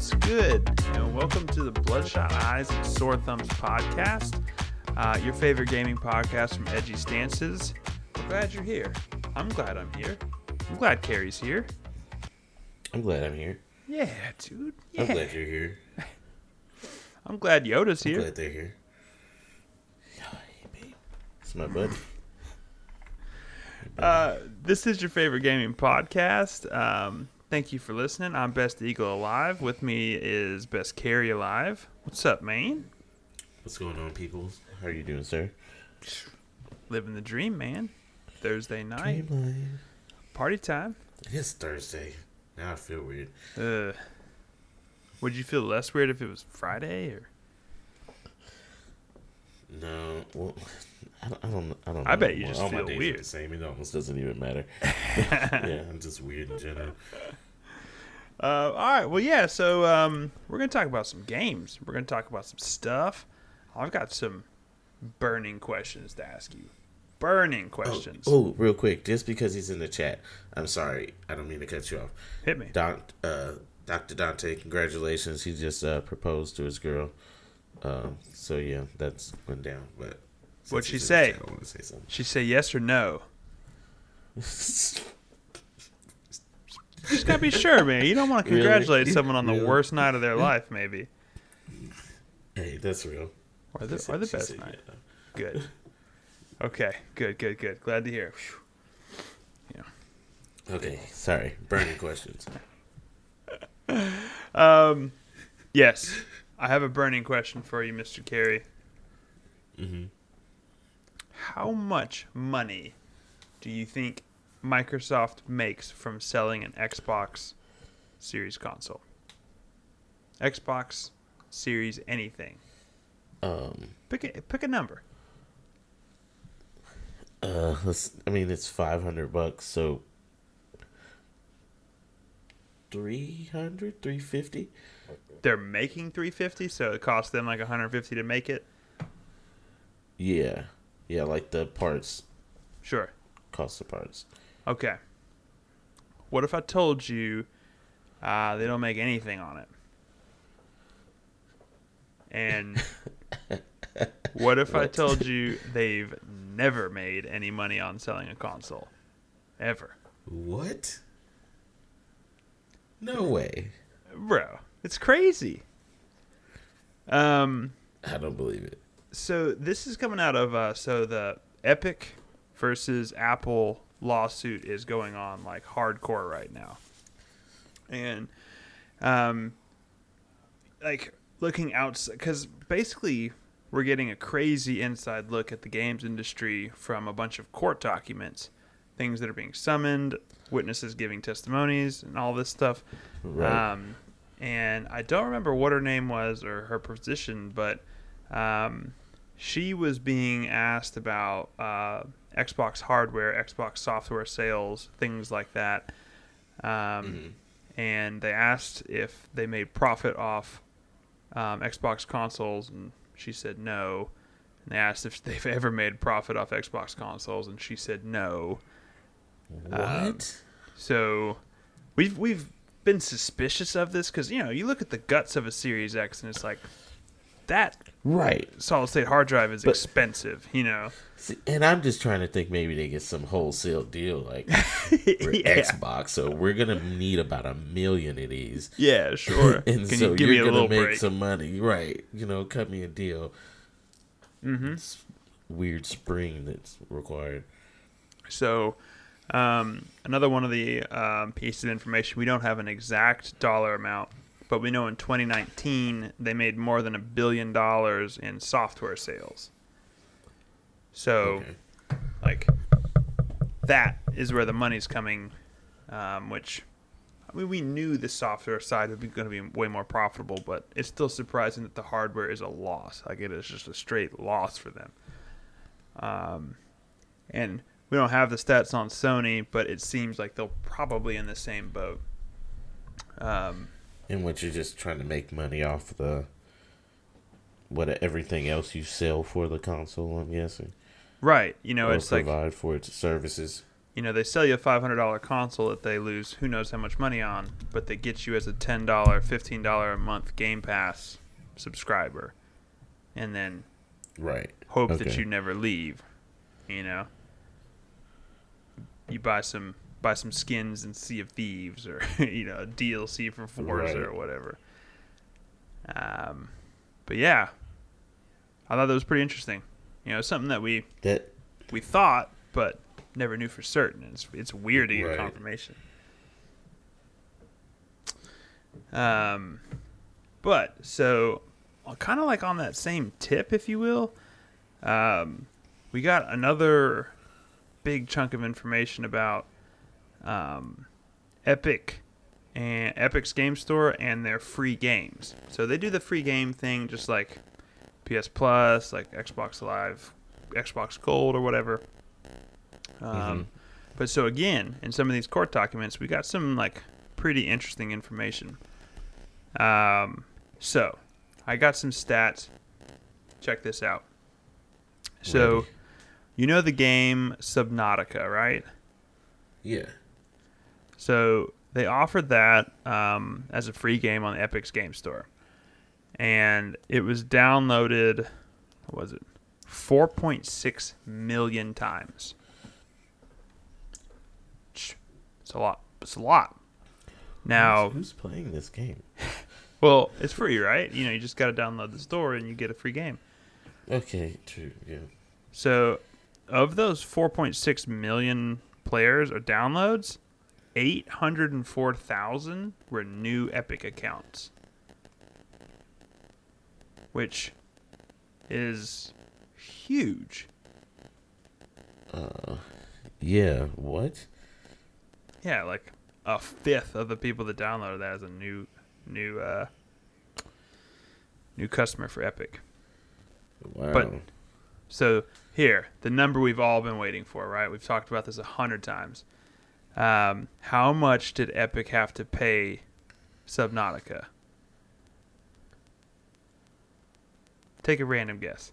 What's good? And welcome to the Bloodshot Eyes and Sore Thumbs podcast, uh, your favorite gaming podcast from Edgy Stances. We're glad you're here. I'm glad I'm here. I'm glad Carrie's here. I'm glad I'm here. Yeah, dude. Yeah. I'm glad you're here. I'm glad Yoda's I'm here. glad they're here. Yeah, hey, babe. It's my buddy. Uh, this is your favorite gaming podcast. Um, thank you for listening. I'm Best Eagle Alive. With me is Best Carrie Alive. What's up, man? What's going on, people? How are you doing, sir? Living the dream, man. Thursday night, Dreamline. party time. It is Thursday. Now I feel weird. Uh, would you feel less weird if it was Friday or? No, well, I don't. I don't. I, don't I know bet you just All my feel weird. The same. It almost doesn't even matter. yeah, I'm just weird in general. Uh, all right. Well, yeah. So um, we're gonna talk about some games. We're gonna talk about some stuff. I've got some burning questions to ask you. Burning Oh, questions. oh, real quick, just because he's in the chat, I'm sorry. I don't mean to cut you off. Hit me. Don, uh, Dr. Dante, congratulations. He just uh, proposed to his girl. Um, so yeah, that's went down. But What'd she he's in the say? I want to say something. She say yes or no. You just gotta be sure, man. You don't want to Really? congratulate someone on the Really? worst night of their life, maybe, hey, that's real. or the or the she best said night. yeah. Good. Okay. Good. Good. Good. Glad to hear. Phew. Okay, sorry. Burning questions. Um, yes, I have a burning question for you, Mr. Carrie. hmm How much money do you think Microsoft makes from selling an Xbox Series console? Xbox Series anything. Um, Pick a, pick a number. uh, let's, I mean, it's 500 bucks, so 300, 350? They're making 350, so it costs them like 150 to make it. Yeah. Yeah, like the parts, Sure. cost the parts. Okay. What if I told you uh, they don't make anything on it? And what if I told you they've never made any money on selling a console? Ever. What? No way. Bro, it's crazy. Um I don't believe it. So this is coming out of uh so the Epic versus Apple lawsuit is going on like hardcore right now. And um like looking out cuz basically we're getting a crazy inside look at the games industry from a bunch of court documents, things that are being summoned, witnesses giving testimonies and all this stuff. Right. Um, and I don't remember what her name was or her position, but um, she was being asked about uh, Xbox hardware, Xbox software sales, things like that. Um, Mhm. And they asked if they made profit off um, Xbox consoles, and she said no. And they asked if they've ever made profit off Xbox consoles, and she said no. What? um, So we've we've been suspicious of this because you know you look at the guts of a Series X and it's like that right. solid state hard drive is But- expensive, you know. See, and I'm just trying to think maybe they get some wholesale deal like for yeah. Xbox. So we're gonna need about a million of these. yeah, sure. and Can so you give are gonna make break? some money, right? You know, cut me a deal. hmm It's weird spring that's required. So um, another one of the um, pieces of information we don't have an exact dollar amount, but we know in 2019 they made more than a billion dollars in software sales. So. Okay. like that is where the money's coming um, which i mean we knew the software side would be going to be way more profitable but it's still surprising that the hardware is a loss like it is just a straight loss for them um, and we don't have the stats on sony but it seems like they'll probably in the same boat um, In which you're just trying to make money off the what everything else you sell for the console. I'm guessing. right you know or it's like provide for its services. you know, they sell you a five hundred dollar console that they lose who knows how much money on, but they get you as a ten dollar, fifteen dollar a month Game Pass subscriber, and then Right. hope that you never leave. You know, you buy some buy some skins in Sea of Thieves, or you know, DLC for Forza Right. or whatever. Um, but yeah, I thought that was pretty interesting. You know, something that we That we thought, but never knew for certain. It's it's weird to get Right. confirmation. Um, but so kind of like on that same tip, if you will, um, we got another big chunk of information about um, Epic and Epic's Game Store and their free games. So they do the free game thing just like PS Plus, like Xbox Live, Xbox Gold, or whatever. Um, Mhm. But so again, in some of these court documents, we got some like pretty interesting information. Um, so I got some stats. Check this out. So Ready. you know the game Subnautica, right? yeah. So they offered that um, as a free game on the Epic's Game Store, and it was downloaded. What was it? 4.6 million times. It's a lot. It's a lot. Now, who's, who's playing this game? well, it's free, right? You know, you just got to download the store and you get a free game. Okay, true. Yeah. So, of those 4.6 million players or downloads, 804,000 were new Epic accounts. Which is huge. Uh, yeah. What? Yeah, like a fifth of the people that downloaded that as a new new uh new customer for Epic. Wow. But So here, the number we've all been waiting for, right? We've talked about this a hundred times. Um, how much did Epic have to pay Subnautica? Take a random guess.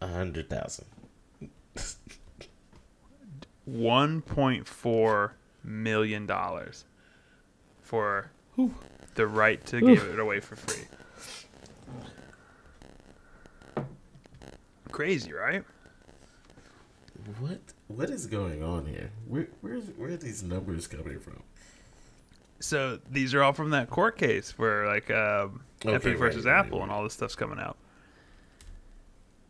A hundred thousand. One point four million dollars for the right to give it away for free. Crazy, right? What? What is going on here? Where? Where's? Where are these numbers coming from? So these are all from that court case where like um, Okay, Epic versus right, right, Apple and all this stuff's coming out.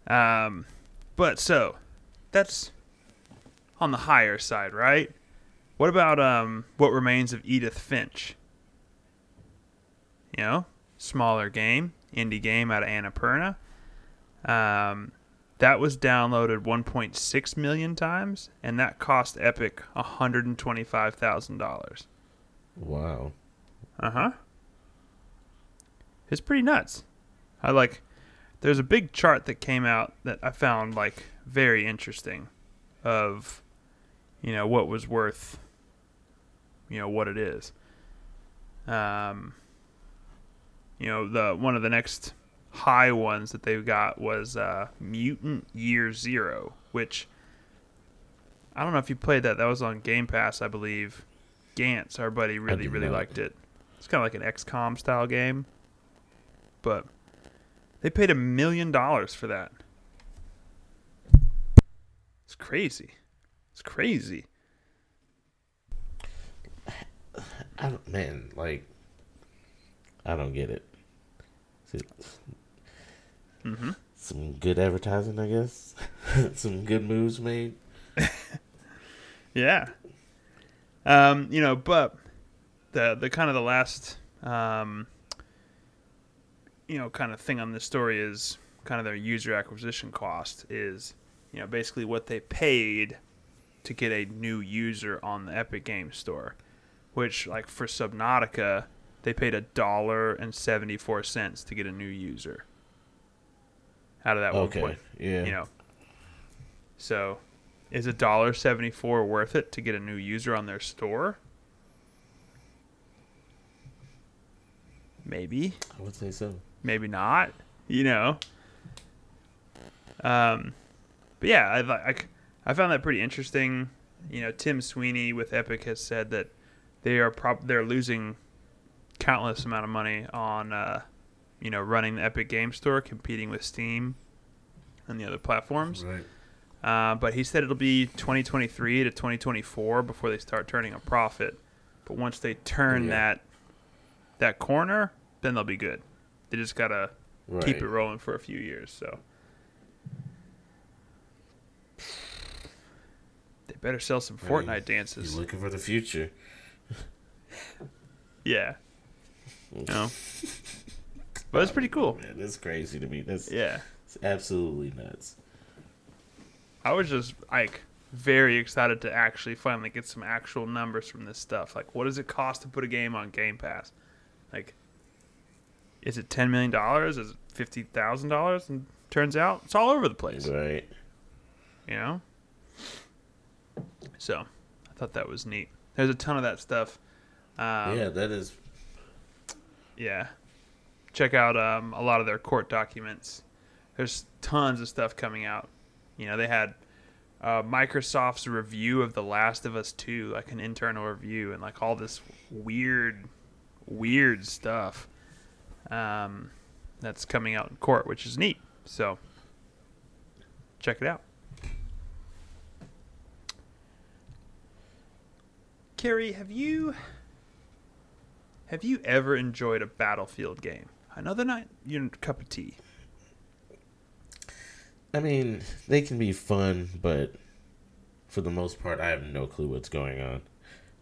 Um, but so that's on the higher side, right? What about um what remains of Edith Finch? You know, smaller game, indie game out of Annapurna. Um, that was downloaded 1.6 million times, and that cost Epic 125 thousand dollars. Wow. Uh huh. It's pretty nuts. I like. There's a big chart that came out that I found like very interesting, of, you know, what was worth. You know what it is. Um. You know the one of the next high ones that they got was uh, Mutant Year Zero, which I don't know if you played that. That was on Game Pass, I believe. Gantz, our buddy, really really not. liked it. It's kind of like an XCOM style game, but they paid a million dollars for that. It's crazy. It's crazy. I don't. Man, like, I don't get it. Mm-hmm. Some good advertising, I guess. Some good moves made. Yeah. Um, you know, but the the kind of the last um, you know, kind of thing on this story is kind of their user acquisition cost is, you know, basically what they paid to get a new user on the Epic Games Store, which like for Subnautica, they paid a dollar and seventy four cents to get a new user. Out of that one Okay. point Yeah. you know. So, is a dollar seventy four worth it to get a new user on their store? Maybe, I would say so. maybe not. You know. Um, but yeah, I, I, I found that pretty interesting. You know, Tim Sweeney with Epic has said that they are prob- they're losing countless amount of money on uh, you know running the Epic Game Store, competing with Steam and the other platforms. Right. Uh, but he said it'll be 2023 to 2024 before they start turning a profit. But once they turn Yeah. that that corner, then they'll be good. They just gotta Right. keep it rolling for a few years. So they better sell some Fortnite dances. You're looking for the future. Yeah, you know. But it's pretty cool. Man, that's crazy to me. That's Yeah, it's absolutely nuts. I was just like very excited to actually finally get some actual numbers from this stuff. Like, what does it cost to put a game on Game Pass? Like, is it ten million dollars? Is it fifty thousand dollars? And turns out it's all over the place. Right. You know. So, I thought that was neat. There's a ton of that stuff. Um, yeah, that is. yeah. Check out um, a lot of their court documents. There's tons of stuff coming out. You know, they had uh, Microsoft's review of The Last of Us 2, like an internal review, and like all this weird, weird stuff um, that's coming out in court, which is neat. So, check it out. Carrie, have you have you ever enjoyed a Battlefield game? I know they're not your cup of tea. I mean, they can be fun, but for the most part, I have no clue what's going on.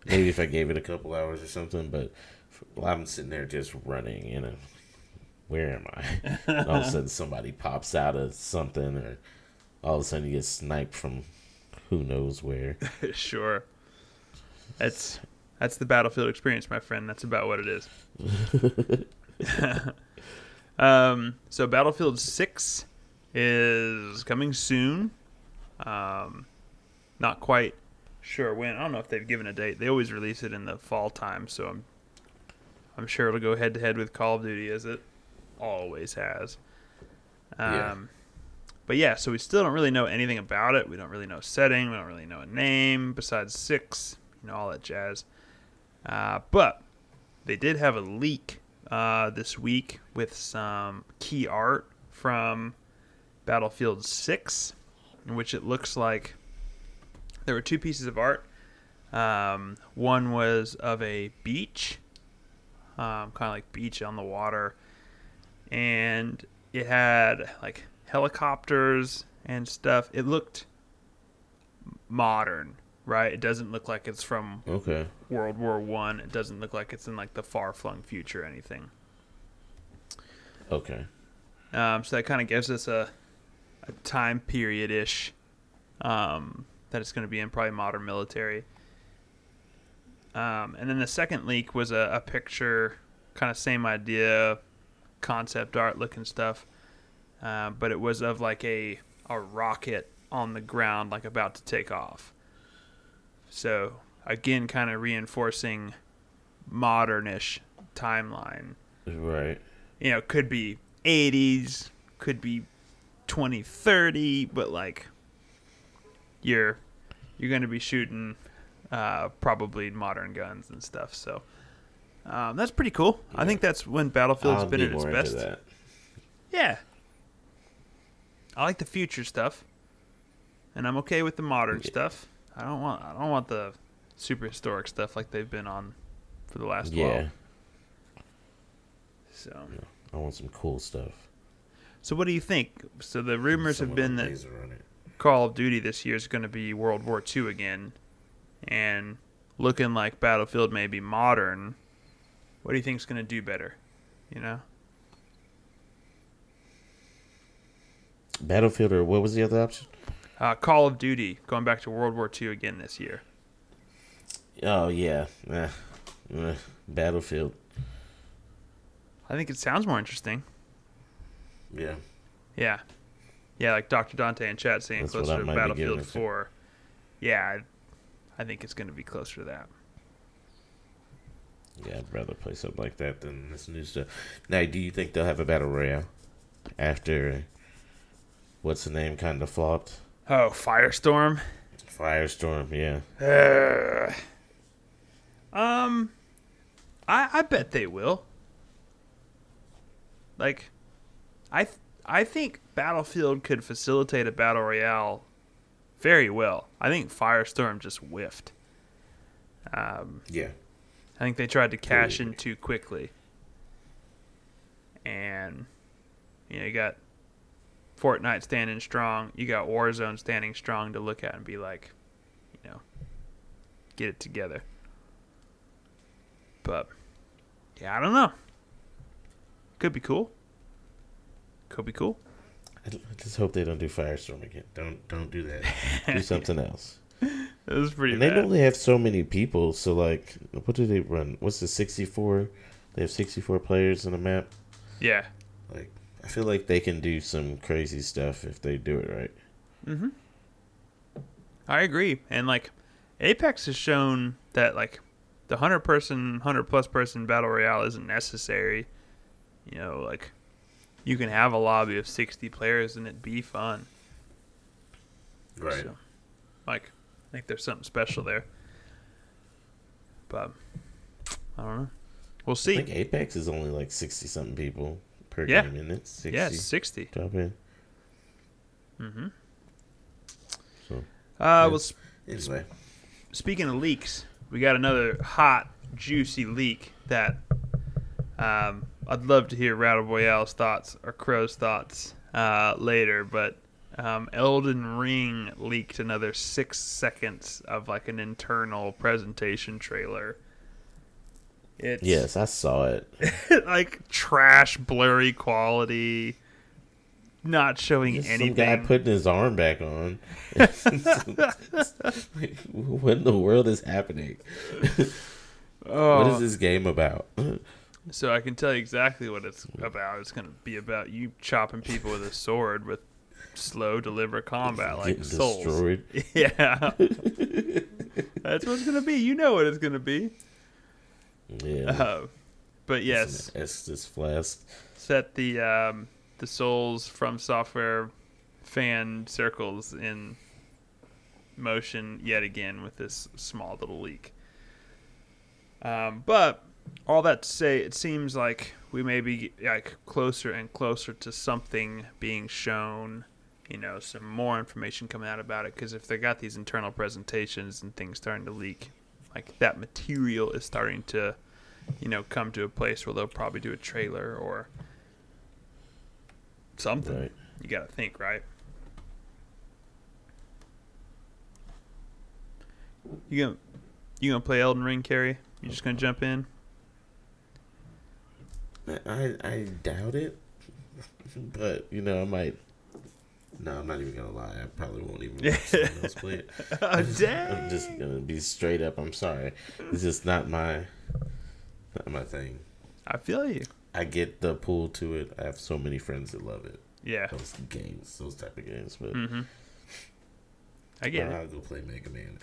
Maybe if I gave it a couple hours or something, but well, I'm sitting there just running, you know. Where am I? And all of a sudden, somebody pops out of something, or all of a sudden, you get sniped from who knows where. sure. That's that's the Battlefield experience, my friend. That's about what it is. um, so Battlefield Six is coming soon. Um, not quite sure when. I don't know if they've given a date. They always release it in the fall time, so I'm I'm sure it'll go head to head with Call of Duty as it always has. Um, Yeah. But yeah, so we still don't really know anything about it. We don't really know setting. We don't really know a name besides six. You know all that jazz. Uh, but they did have a leak uh, this week with some key art from Battlefield 6, in which it looks like there were two pieces of art. Um, one was of a beach, um, kind of like beach on the water, and it had like helicopters and stuff. It looked modern, right? It doesn't look like it's from Okay. World War One. It doesn't look like it's in like the far flung future or anything. Okay. Um, so that kind of gives us a, a time period ish um, that it's going to be in probably modern military. Um, and then the second leak was a, a picture, kind of same idea, concept art looking stuff, uh, but it was of like a a rocket on the ground, like about to take off. So again, kind of reinforcing modernish timeline Right. you know, could be 80s, could be 2030, but like you're you're going to be shooting uh, probably modern guns and stuff. So um, that's pretty cool. I think that's when Battlefield's I'll been be at its best. Yeah. I like the future stuff. And I'm okay with the modern Yeah. stuff. I don't want I don't want the super historic stuff like they've been on for the last Yeah. while. So I want some cool stuff. So what do you think? So the rumors have been that laser on it. Call of Duty this year is going to be World War II again, and looking like Battlefield may be modern. What do you think is going to do better? You know, Battlefield or what was the other option? Uh, Call of Duty going back to World War II again this year. Oh yeah, Eh, eh, Battlefield. I think it sounds more interesting. Yeah, Yeah, yeah, like Doctor Dante and chat saying That's closer to might be giving Battlefield it to. Four. Yeah, I, I think it's going to be closer to that. yeah. I'd rather play something like that than this new stuff. Now, do you think they'll have a battle royale after what's the name kind of flopped. Oh, Firestorm. Firestorm, yeah. Uh, um, I I bet they will. Like, I th- I think Battlefield could facilitate a battle royale very well. I think Firestorm just whiffed. Um, Yeah. I think they tried to cash in too quickly. And you know, you got Fortnite standing strong, you got Warzone standing strong to look at and be like, you know, get it together. But yeah, I don't know. Could be cool. Could be cool. I just hope they don't do Firestorm again. Don't don't do that. do something else. It was pretty And they only have so many people, so like, what do they run? What's the sixty-four? They have sixty-four players in a map. yeah. Like, I feel like they can do some crazy stuff if they do it right. Mm-hmm. I agree, and like Apex has shown that like the hundred person, hundred plus person battle royale isn't necessary. You know, like you can have a lobby of sixty players and it be fun. Right. So, like, I think there's something special there. But I don't know. We'll see. I think Apex is only like sixty something people per Yeah. game, and it's sixty. yeah, sixty. Drop in. Mm-hmm. So Uh, well, s- anyway, speaking of leaks, we got another hot, juicy leak that um, I'd love to hear Rattle Royale's thoughts or Crow's thoughts uh, later. But um, Elden Ring leaked another six seconds of like an internal presentation trailer. It's yes, I saw it. like trash, blurry quality, not showing Just anything. Some guy putting his arm back on. Like, what in the world is happening? oh, What is oh. this game about? So I can tell you exactly what it's about. It's going to be about you chopping people with a sword with slow deliver combat like Getting souls. destroyed. Yeah. That's what it's going to be. You know what it's going to be. Yeah. Uh, but yes, Estus flask. set the um, the souls FromSoftware fan circles in motion yet again with this small little leak. Um, but all that to say, it seems like we may be like closer and closer to something being shown. You know, some more information coming out about it. Because if they got these internal presentations and things starting to leak, like that material is starting to, you know, come to a place where they'll probably do a trailer or something. Right. You got to think, right? You gonna you gonna play Elden Ring, Carrie? You just gonna jump in? I I doubt it, but you know I might. No, I'm not even gonna lie. I probably won't even watch someone else play it. oh, I'm just gonna be straight up. I'm sorry. It's just not my not my thing. I feel you. I get the pull to it. I have so many friends that love it. Yeah. Those games, those type of games. But Mm-hmm. I get it. I'll go play Mega Man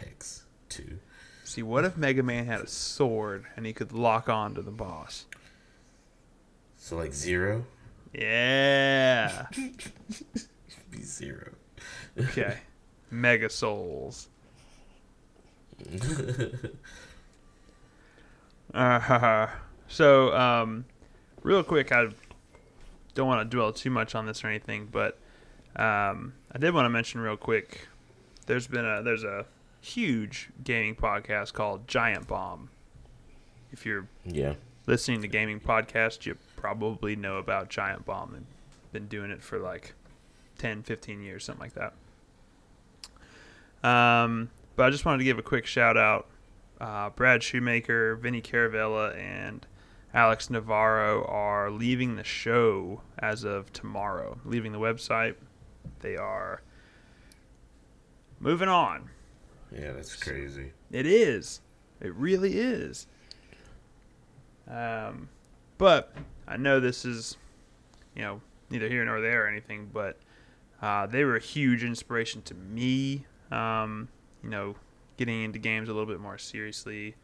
X two. See, what if Mega Man had a sword and he could lock on to the boss? So like zero, Yeah. be zero. Okay. Mega Souls. Uh, so, um, real quick, I don't want to dwell too much on this or anything, but um, I did want to mention real quick. There's been a there's a huge gaming podcast called Giant Bomb. If you're yeah. listening to gaming podcasts, you probably know about Giant Bomb and been doing it for like 10, 15 years, something like that. Um, but I just wanted to give a quick shout out. Uh, Brad Shoemaker, Vinny Caravella, and Alex Navarro are leaving the show as of tomorrow, leaving the website. They are moving on. Yeah, that's crazy. It is. It really is. Um, but I know this is, you know, neither here nor there or anything, but uh, they were a huge inspiration to me. Um, you know, getting into games a little bit more seriously,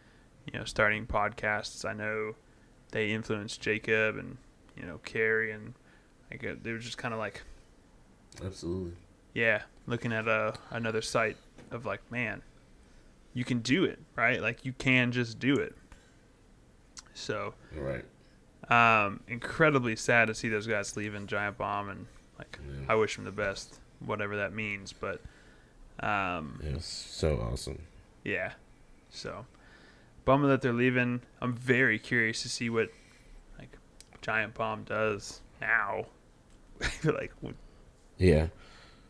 you know, starting podcasts. I know they influenced Jacob and, you know, Carrie and like uh, they were just kind of like Absolutely. Yeah, looking at a another site of like, man, you can do it, right? Like you can just do it. So, Right. Um, incredibly sad to see those guys leaving Giant Bomb, and like, Yeah. I wish them the best, whatever that means. But, um, It was so awesome. yeah, so bummer that they're leaving. I'm very curious to see what like Giant Bomb does now. Like Yeah.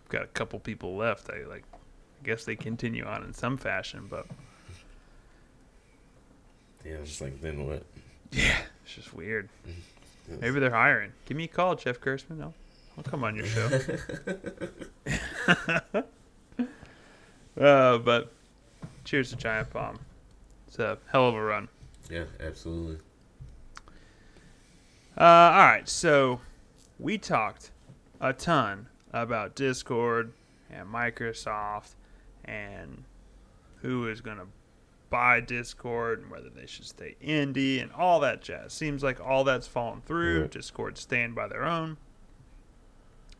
got a couple people left. I like, I guess they continue on in some fashion, but Yeah. Just like then what? yeah, it's just weird. Maybe they're hiring. Give me a call, Jeff Gerstmann. I'll, I'll come on your show. uh, but cheers to Giant Bomb. It's a hell of a run. Yeah. Absolutely. Uh, all right, so we talked a ton about Discord and Microsoft and who is going to buy Discord and whether they should stay indie and all that jazz. Seems like all that's fallen through. Discord stand by their own.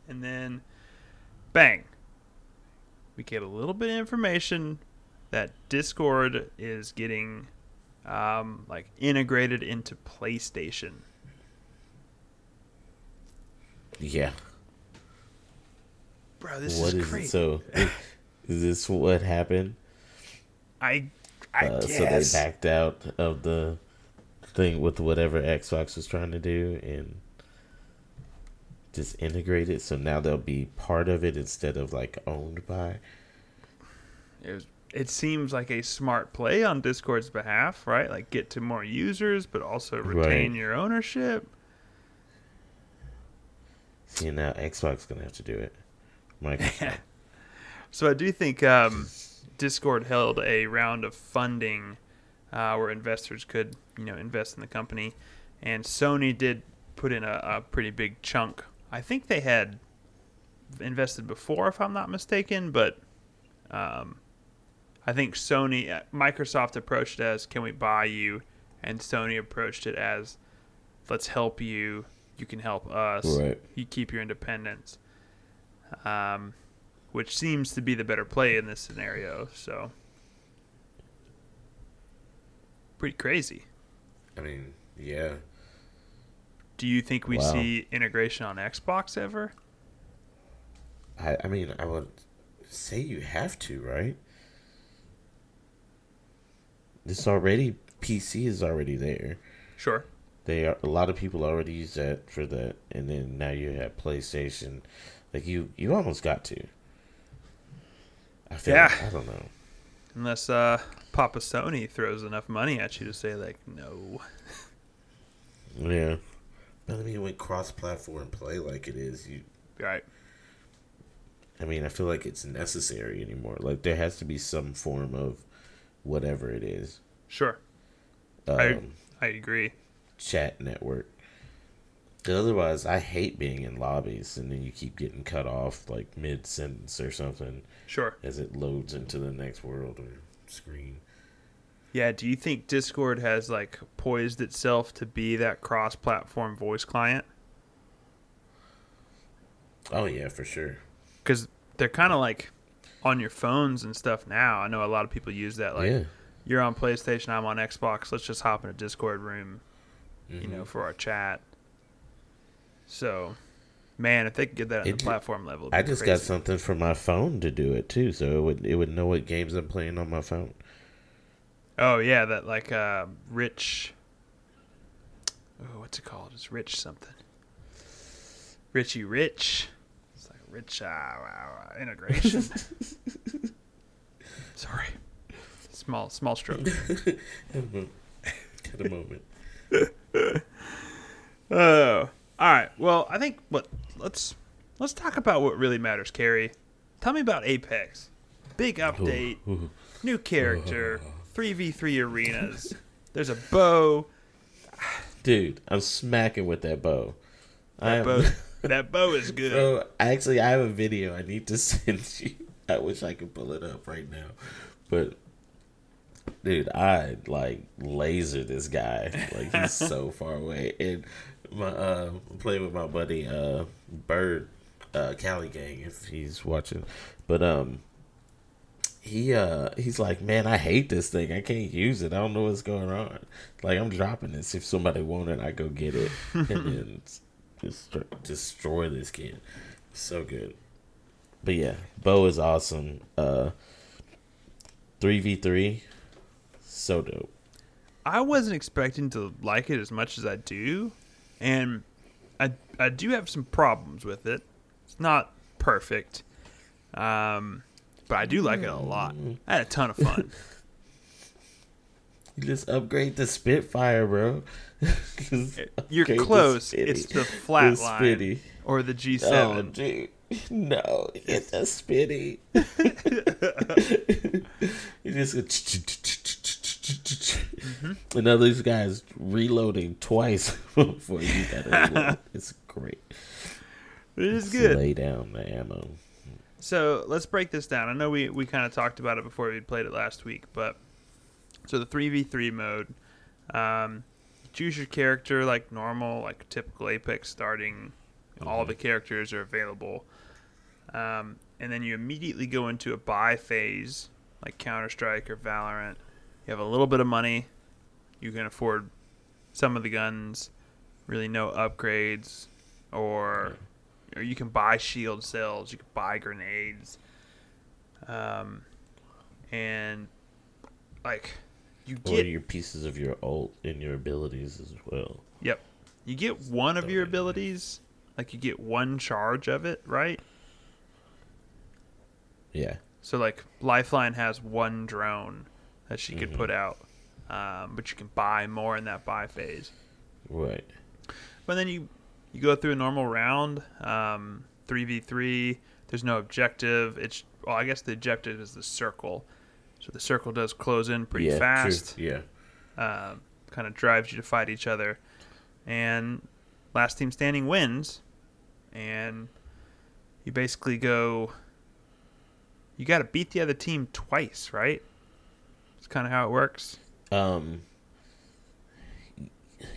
And then, bang, we get a little bit of information that Discord is getting um, like integrated into PlayStation. Yeah. Bro, this What is is crazy. it? So, is, is this what happened? I Uh, guess. so they backed out of the thing with whatever Xbox was trying to do and just integrate it. So now they'll be part of it instead of like owned by. it, was, it seems like a smart play on Discord's behalf, right? Like get to more users, but also retain Right. your ownership. See now Xbox gonna have to do it. Microsoft. So I do think um, Discord held a round of funding uh, where investors could, you know, invest in the company, and Sony did put in a, a pretty big chunk. I think they had invested before, if I'm not mistaken, but um, I think Sony, uh, Microsoft approached it as, "Can we buy you?" and Sony approached it as, "Let's help you. You can help us. right. You keep your independence." Um, which seems to be the better play in this scenario. So, pretty crazy. I mean, yeah. Do you think we Wow. see integration on Xbox ever? I I mean I would say you have to, right? This already PC is already there. Sure. They are, a lot of people already use that for that, and then now you have PlayStation. Like you, you almost got to. I feel. Yeah. like- I don't know. Unless uh, Papa Sony throws enough money at you to say like no. Yeah, but I mean, when cross-platform play like it is, you. Right. I mean, I feel like it's necessary anymore. Like there has to be some form of whatever it is. Sure. Um, I- I agree. chat network. 'Cause otherwise, I hate being in lobbies and then you keep getting cut off like mid sentence or something Sure. as it loads into the next world or screen. Yeah. Do you think Discord has like poised itself to be that cross-platform voice client? Oh yeah, for sure. Because they're kind of like on your phones and stuff now. I know a lot of people use that. Like yeah, you're on PlayStation, I'm on Xbox. Let's just hop in a Discord room, you Mhm. know, for our chat. So, man, if they could get that on the platform level, I just crazy. got something for my phone to do it too, so it would it would know what games I'm playing on my phone. Oh yeah, that like uh, rich. Oh, what's it called? It's rich something. Richie Rich. It's like rich uh, uh, uh, integration. Sorry. Small small stroke. At a moment. Oh, all right. Well, I think what let's let's talk about what really matters, Carrie. Tell me about Apex. Big update, Ooh, new character, uh. three v three arenas. There's a bow. Dude, I'm smacking with that bow. I That bow, that bow is good. Bro, actually, I have a video I need to send you. I wish I could pull it up right now, but dude, I like laser this guy. Like he's so far away, and my uh, playing with my buddy uh Bird uh, Cali Gang if he's watching, but um, he uh he's like, man, I hate this thing. I can't use it. I don't know what's going on. Like I'm dropping this. If somebody want it, I go get it and then just destroy this kid. So good. But yeah, Bow is awesome. Uh, three v three, so dope. I wasn't expecting to like it as much as I do, and I I do have some problems with it. It's not perfect, um, but I do like it a lot. I had a ton of fun. you just upgrade the Spitfire, bro. You're close. The it's the flatline the or the G7. Oh, dude. No, it's a spitty. you just go mm-hmm. and now these guys reloading twice before you got it. It's great. It is good. Lay down the ammo. So let's break this down. I know we, we kind of talked about it before we played it last week, but so the three v three mode, um, choose your character like normal, like typical Apex starting. Mm-hmm. All the characters are available, um, and then you immediately go into a buy phase like Counter Strike or Valorant. You have a little bit of money, you can afford some of the guns, really no upgrades, or or you can buy shield cells, you can buy grenades, um, and like you get or your pieces of your ult and your abilities as well. Yep, you get one of your abilities, like you get one charge of it, right? Yeah. So like Lifeline has one drone that she could mm-hmm. put out, um, but you can buy more in that buy phase. Right. But then you you go through a normal round, um, three v three. There's no objective. It's well, I guess the objective is the circle. So the circle does close in pretty yeah, fast. True. Yeah. Um, kind of drives you to fight each other, and last team standing wins. And you basically go. You got to beat the other team twice, right? Kind of how it works. Um.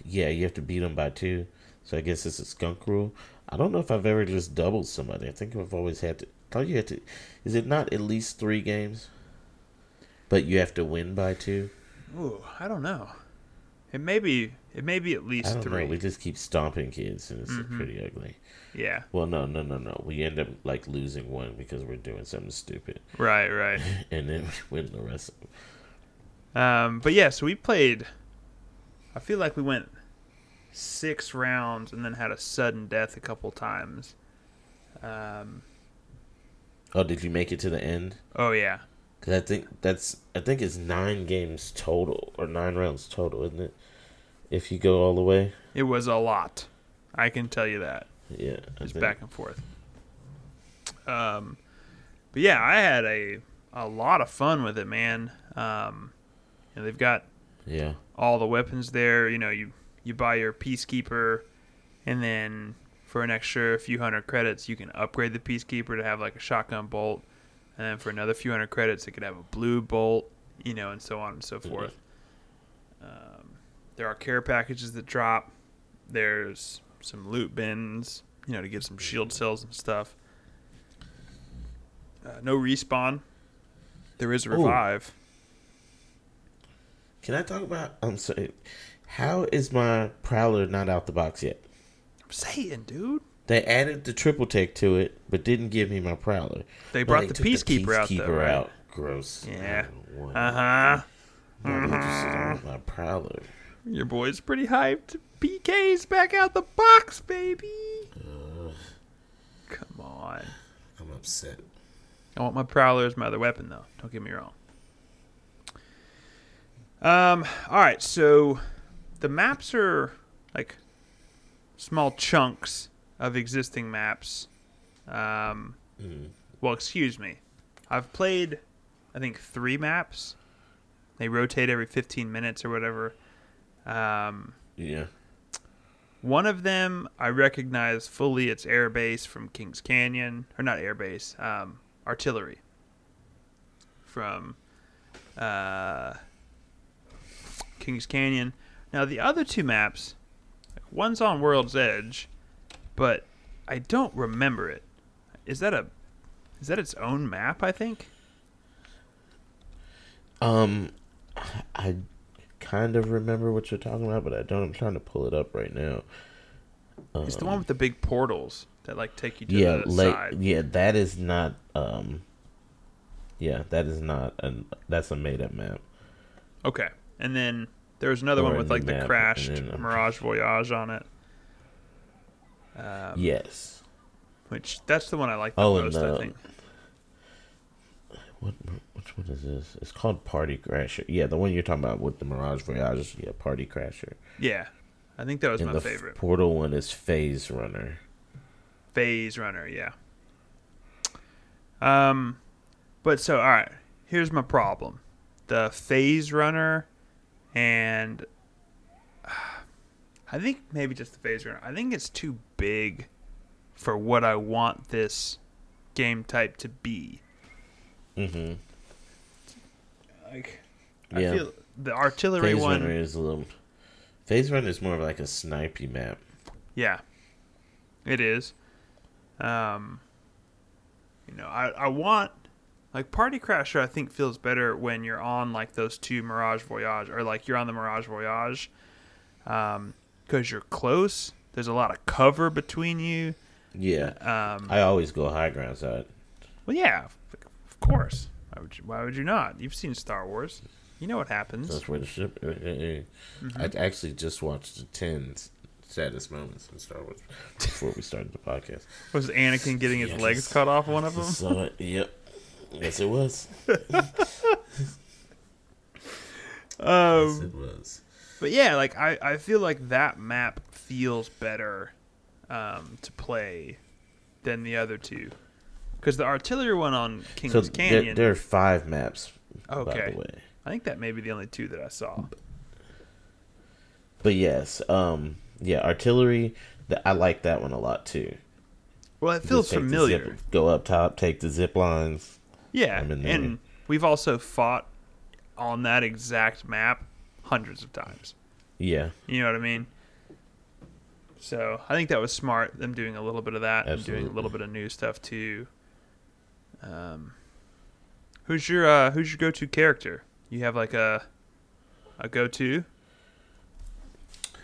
Yeah, you have to beat them by two. So I guess it's a skunk rule. I don't know if I've ever just doubled somebody. I think I've always had to. I thought you had to. Is it not at least three games? But you have to win by two. Ooh, I don't know. It may be. It may be at least three. Know. We just keep stomping kids, and it's mm-hmm. pretty ugly. Yeah. Well, no, no, no, no. We end up like losing one because we're doing something stupid. Right, right. and then we win the rest of them. Um, but yeah, so we played. I feel like we went six rounds and then had a sudden death a couple times. Um, oh, did you make it to the end? Oh yeah. Because I think that's I think it's nine games total or nine rounds total, isn't it? If you go all the way. It was a lot. I can tell you that. Yeah. It's back and forth. Um, but yeah, I had a a lot of fun with it, man. Um, and they've got yeah all the weapons there. You know, you you buy your peacekeeper, and then for an extra few hundred credits, you can upgrade the peacekeeper to have like a shotgun bolt, and then for another few hundred credits, it could have a blue bolt, you know, and so on and so forth. Um, there are care packages that drop. There's some loot bins, you know, to get some shield cells and stuff. Uh, no respawn. There is a revive. Ooh. Can I talk about? I'm sorry. How is my Prowler not out the box yet? I'm saying, dude. They added the triple take to it, but didn't give me my Prowler. They brought the, peacekeeper the, peacekeeper out, though, right? out. Gross. Yeah. Uh huh. Mm-hmm. My Prowler. Your boy's pretty hyped. PK's back out the box, baby. Uh, Come on. I'm upset. I want my Prowler as my other weapon, though. Don't get me wrong. Um. All right. So the maps are like small chunks of existing maps. Um, mm. Well, excuse me. I've played, I think, three maps. They rotate every 15 minutes or whatever. Um, yeah. One of them I recognize fully. It's Airbase from Kings Canyon, or not Airbase, um, Artillery from uh, Kings Canyon. Now the other two maps, one's on World's Edge, but I don't remember it. is that a is that its own map? I think. Um, I kind of remember what you're talking about, but I don't. I'm trying to pull it up right now. Um, It's the one with the big portals that like take you to yeah, the like side. yeah, that is not. Um, yeah, that is not an. That's a made up map. Okay, and then there was another Or one with like the crashed then, Mirage Voyage on it. Um, yes. which that's the one I like the Oh, most. I think. What? Which one is this? It's called Party Crasher. Yeah, the one you're talking about with the Mirage Voyage. Yeah, Party Crasher. Yeah, I think that was and my the favorite. Portal one is Phase Runner. Phase Runner, yeah. Um, but so all right, here's my problem: the Phase Runner, and I think maybe just the Phase Runner. I think it's too big for what I want this game type to be. Mm-hmm. Like, Yeah. I feel the artillery Phase one. Runner is a little. Phase Runner is more of like a snipey map. Yeah, it is. Um, you know, I, I want like Party Crasher. I think feels better when you're on like those two Mirage Voyage or like you're on the Mirage Voyage, um, because you're close. There's a lot of cover between you. Yeah, Um, I always go high ground side. well, yeah, of of course. Why would you, why would you not? You've seen Star Wars. You know what happens. That's where the ship. uh, uh, uh. Mm-hmm. I actually just watched the ten saddest moments in Star Wars before we started the podcast. Was Anakin getting his Yes. legs cut off? One of them. So yep, yes it was. yes Um, it was. But yeah, like I, I feel like that map feels better um, to play than the other two. Because the artillery one on King's there, Canyon, there are five maps. By Okay. the way, I think that may be the only two that I saw. but yes, um, yeah, artillery. That I like that one a lot too. Well, it feels the familiar. zip- go up top, take the zip lines. Yeah, I'm in there. and we've also fought on that exact map hundreds of times. Yeah, You know what I mean? So I think that was smart. Them doing a little bit of that and doing a little bit of new stuff too. Um, who's your uh, who's your go to character? You have like a a go to?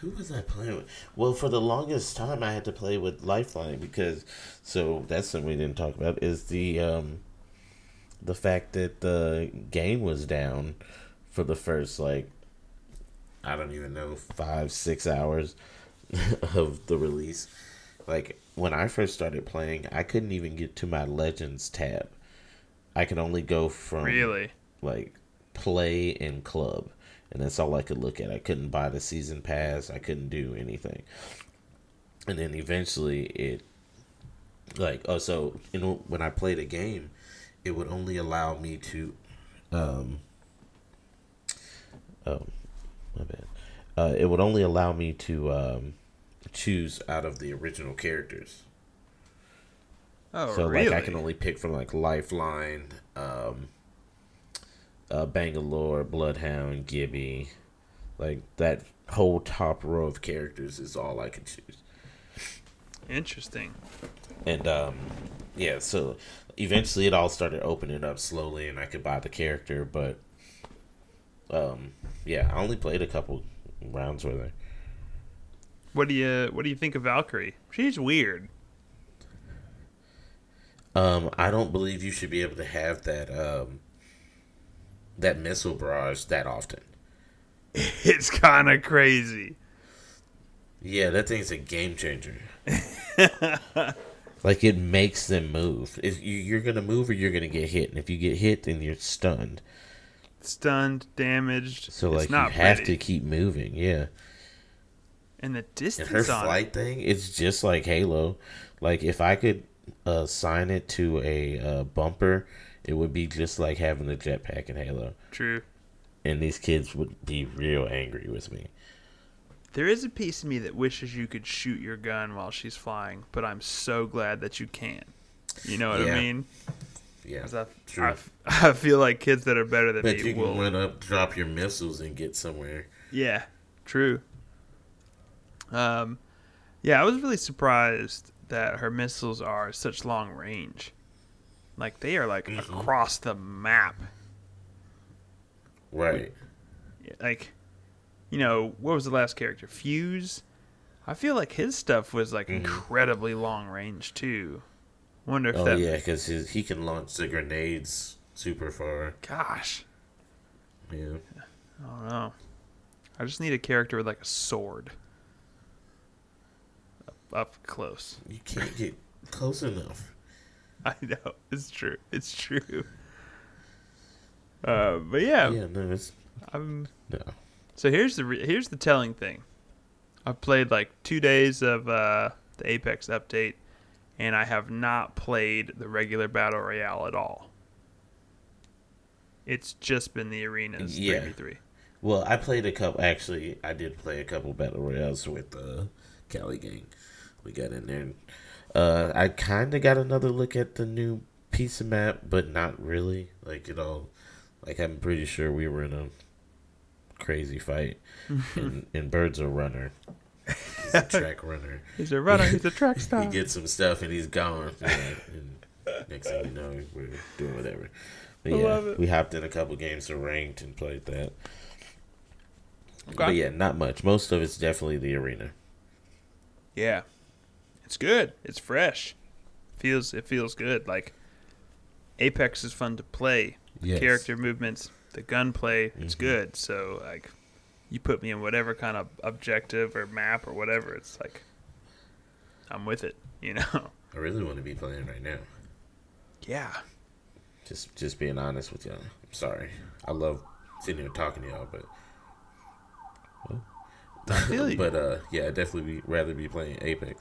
Who was I playing with? Well, for the longest time, I had to play with Lifeline because, so that's something we didn't talk about is the um, the fact that the game was down for the first like I don't even know five six hours of the release. Like when I first started playing, I couldn't even get to my Legends tab. I could only go from Really? like play and club and that's all i could look at i couldn't buy the season pass i couldn't do anything and then eventually it like oh so you know when i played a game it would only allow me to um oh my bad uh it would only allow me to um choose out of the original characters Oh, so really? like I can only pick from like Lifeline, um, uh, Bangalore, Bloodhound, Gibby, like that whole top row of characters is all I can choose. Interesting. And um, yeah, so eventually it all started opening up slowly, and I could buy the character. But um, yeah, I only played a couple rounds with her. What do you what do you think of Valkyrie? She's weird. Um, I don't believe you should be able to have that um, that missile barrage that often. It's kind of crazy. Yeah, that thing's a game changer. like it makes them move. If you, you're gonna move or you're gonna get hit, and if you get hit, then you're stunned. Stunned, damaged. So it's like you have ready. to keep moving. Yeah, And the distance. and her flight thing, it's just like Halo. Like if I could assign it to a uh, bumper, it would be just like having a jetpack in Halo. True. And these kids would be real angry with me. There is a piece of me that wishes you could shoot your gun while she's flying, but I'm so glad that you can. You know what Yeah. I mean? Yeah. I, true. I, I feel like kids that are better than Bet me you can will. run up, drop your missiles, and get somewhere. Yeah, true. Um, yeah, I was really surprised that her missiles are such long range. Like they are like Mhm. across the map. Right. Like, you know, what was the last character? Fuse. I feel like his stuff was like Mhm. incredibly long range too. Wonder if Oh that. yeah, because he can launch the grenades super far. Gosh, Yeah. I don't know. I just need a character with like a sword. Up, up close. You can't get close enough. I know it's true. It's true. Uh, but yeah, Yeah, no, it's I'm. no. So here's the re- here's the telling thing. I played like two days of uh, the Apex update, and I have not played the regular battle royale at all. It's just been the arenas Yeah. three v three. Well, I played a couple. Actually, I did play a couple battle royales with the Cali gang. We got in there. And, uh, I kind of got another look at the new piece of map, but not really. Like it all. Like I'm pretty sure we were in a crazy fight, and, and Bird's a runner. He's a track runner. He's a runner. He's a track star. He gets some stuff and he's gone. and next thing you know, we're doing whatever. But I yeah, it. we hopped in a couple games of ranked and played that. But yeah, not much. Most of it's definitely the arena. Yeah, it's good. It's fresh. Feels it feels good. Like Apex is fun to play. Yes. Character movements, the gunplay, it's Mhm. good. So like, you put me in whatever kind of objective or map or whatever, it's like I'm with it. You know? I really want to be playing right now. Yeah. Just just being honest with y'all. I'm sorry. I love sitting here talking to y'all, but I feel you. but uh yeah, I'd definitely be rather be playing Apex.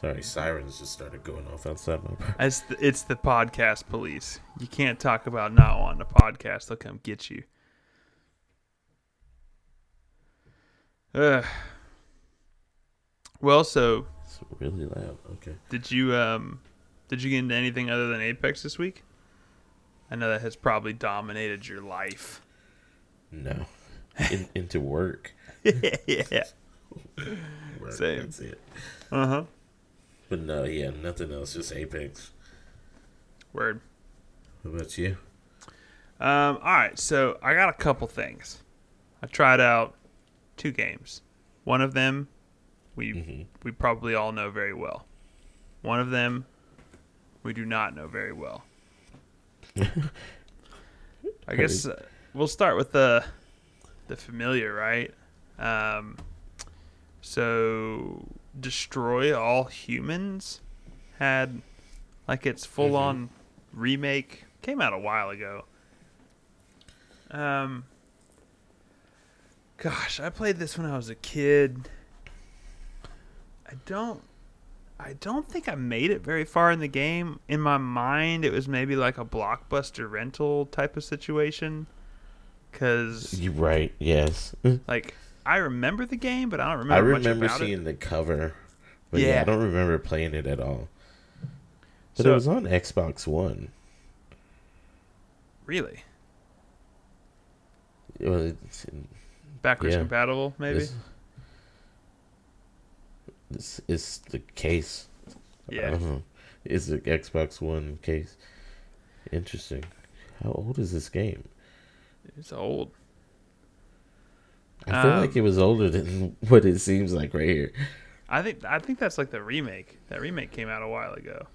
Sorry, sirens just started going off outside my apartment. It's the, it's the podcast police. You can't talk about not wanting a podcast. They'll come get you. Ugh. Well, so It's really loud. Okay. did you um did you get into anything other than Apex this week? I know that has probably dominated your life. No. In, into work. yeah. Work, Same. Uh huh. But no, yeah, nothing else. Just Apex. Word. What about you? Um. All right. So I got a couple things. I tried out two games. One of them, we hmm we probably all know very well. One of them, we do not know very well. I guess uh, we'll start with the the familiar, right? Um, so destroy all humans had like its full on remake came out a while ago. Um, gosh, I played this when I was a kid. I don't I don't think I made it very far in the game. In my mind, it was maybe like a blockbuster rental type of situation. Cause You right? Yes. like I remember the game, but I don't I remember much remember seeing it. the cover, but yeah. Yeah. I don't remember playing it at all. But So- it was on Xbox One. Really, It was, backwards Yeah. compatible, maybe. This, this is the case. Yeah. Is the Xbox One case? Interesting. How old is this game? It's old. I feel like Um, it was older than what it seems like right here. I think I think that's like the remake. That remake came out a while ago.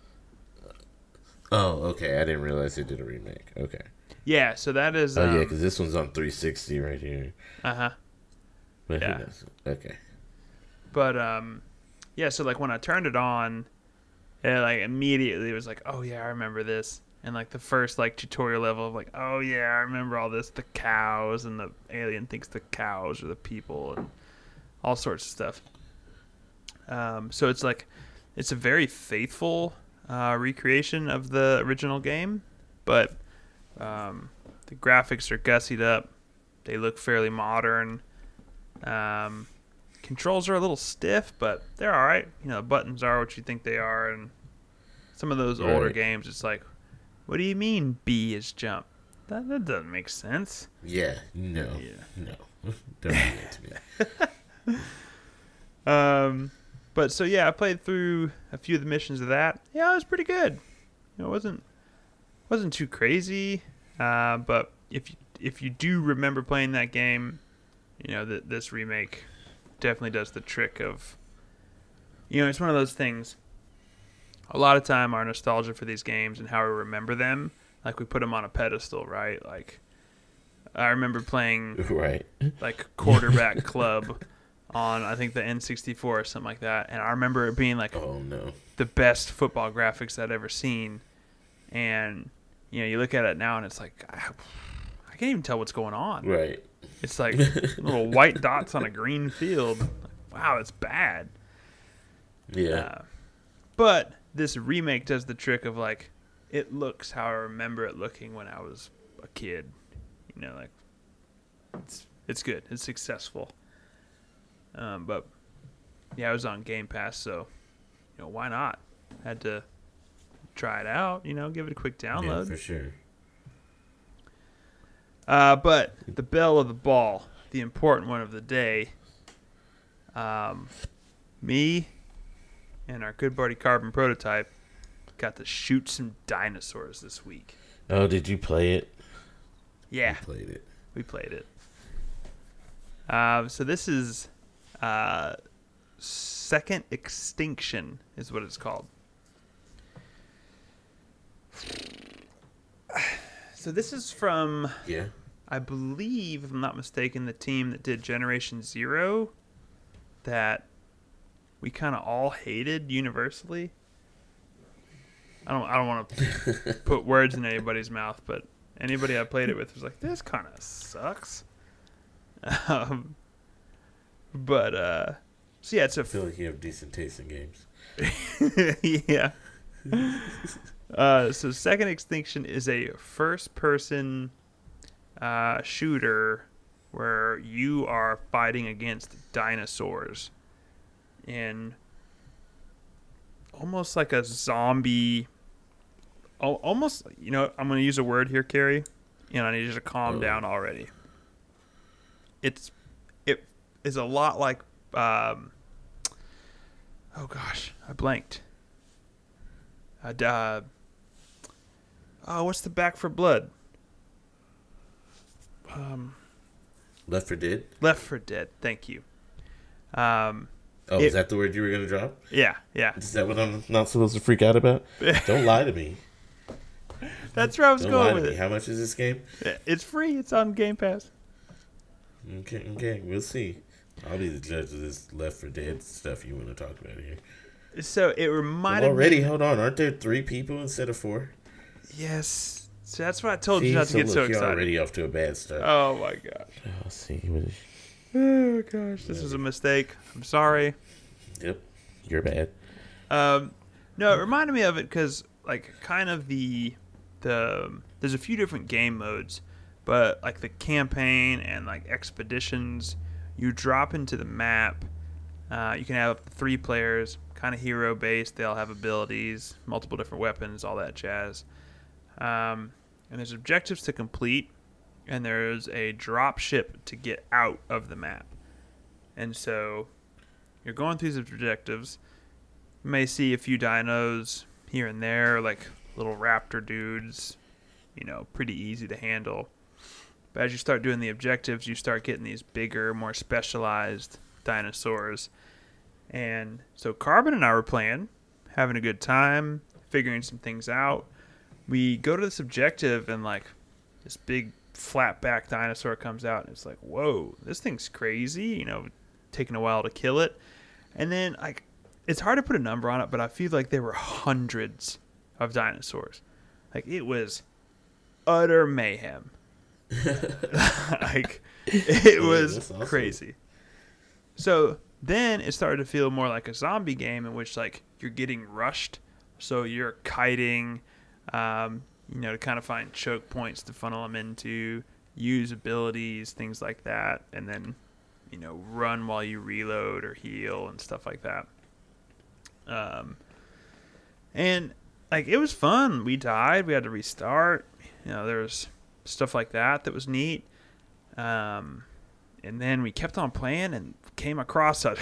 Oh, okay. I didn't realize they did a remake. Okay. Yeah, so that is. Oh Um, yeah, because this one's on 360 right here. uh huh. Yeah. Okay. But um, yeah. So like when I turned it on, it like immediately was like, oh yeah, I remember this. And like the first like tutorial level of like, oh yeah, I remember all this. The cows and the alien thinks the cows are the people and all sorts of stuff. Um, so it's like, it's a very faithful uh, recreation of the original game, but um, the graphics are gussied up. They look fairly modern. Um, controls are a little stiff, but they're all right. You know, the buttons are what you think they are, and some of those older Right. games, it's like, what do you mean B is jump? That, that doesn't make sense. Yeah. No. Yeah. No. Don't do that to me. Um, but so yeah, I played through a few of the missions of that. Yeah, it was pretty good. You know, it wasn't wasn't too crazy. Uh, but if you if you do remember playing that game, you know that this remake definitely does the trick of. You know, it's one of those things. A lot of time, our nostalgia for these games and how we remember them, like we put them on a pedestal, right? Like, I remember playing Right. like quarterback club on I think the N64 or something like that, and I remember it being like Oh no. the best football graphics I'd ever seen. And you know, you look at it now and it's like I, I can't even tell what's going on. Right. It's like little white dots on a green field. Like, wow, it's bad. Yeah. Uh, but this remake does the trick of like it looks how I remember it looking when I was a kid. You know, like it's it's good. It's successful. Um, but yeah, I was on Game Pass, so you know why not? Had to try it out. You know, give it a quick yeah, download. for sure. Uh, but the bell of the ball, the important one of the day. Um, me and our good buddy Carbon Prototype got to shoot some dinosaurs this week. Oh, did you play it? Yeah, I played it. we played it. Um, so this is uh, Second Extinction, is what it's called. So this is from Yeah. I believe, if I'm not mistaken, the team that did Generation Zero that we kind of all hated universally. I don't I don't want to put words in anybody's mouth, but anybody I played it with was like, "This kind of sucks." Um, but uh, so yeah, it's a I feel like you have decent taste in games. yeah. Uh, so Second Extinction is a first-person uh, shooter where you are fighting against dinosaurs in almost like a zombie. Almost, you know, I'm going to use a word here, Carrie, and I need you to calm Oh. down already. It's it is a lot like um, oh gosh, I blanked. D- uh, oh, what's the Back 4 Blood? Um, Left 4 Dead? Left 4 Dead. Thank you. Um, Oh, It- is that the word you were gonna drop? yeah, yeah. Is that what I'm not supposed to freak out about? Don't lie to me. That's where I was Don't lie going to with me. it. How much is this game? It's free. It's on Game Pass. Okay, okay, we'll see. I'll be the judge of this Left 4 Dead stuff you want to talk about here. So it reminded already, me. hold on. Aren't there three people instead of four? Yes. So that's why I told you not to so get look, so you're excited. already off to a bad start. Oh my gosh. I'll see. What is... Oh gosh. This was a mistake. I'm sorry. Yep, you're bad. Um, no, it reminded me of it because like kind of the the there's a few different game modes, but like the campaign and like expeditions, you drop into the map. Uh, you can have up to three players, kind of hero based. They all have abilities, multiple different weapons, all that jazz. Um, and there's objectives to complete, and there's a drop ship to get out of the map. And so you're going through these objectives. You may see a few dinos here and there, like little raptor dudes, you know, pretty easy to handle. But as you start doing the objectives, you start getting these bigger, more specialized dinosaurs. And so Carbon and I were playing, having a good time, figuring some things out. We go to this objective, and like this big flat back dinosaur comes out, and it's like, whoa, this thing's crazy, you know, taking a while to kill it. And then like it's hard to put a number on it, but I feel like there were hundreds of dinosaurs. Like it was utter mayhem. like it was awesome. crazy. So then it started to feel more like a zombie game in which like you're getting rushed. So you're kiting, um, you know, to kind of find choke points to funnel them into, use abilities, things like that, and then, you know, run while you reload or heal and stuff like that. Um, and like it was fun. We died. We had to restart. You know, there was stuff like that that was neat. Um, and then we kept on playing and came across a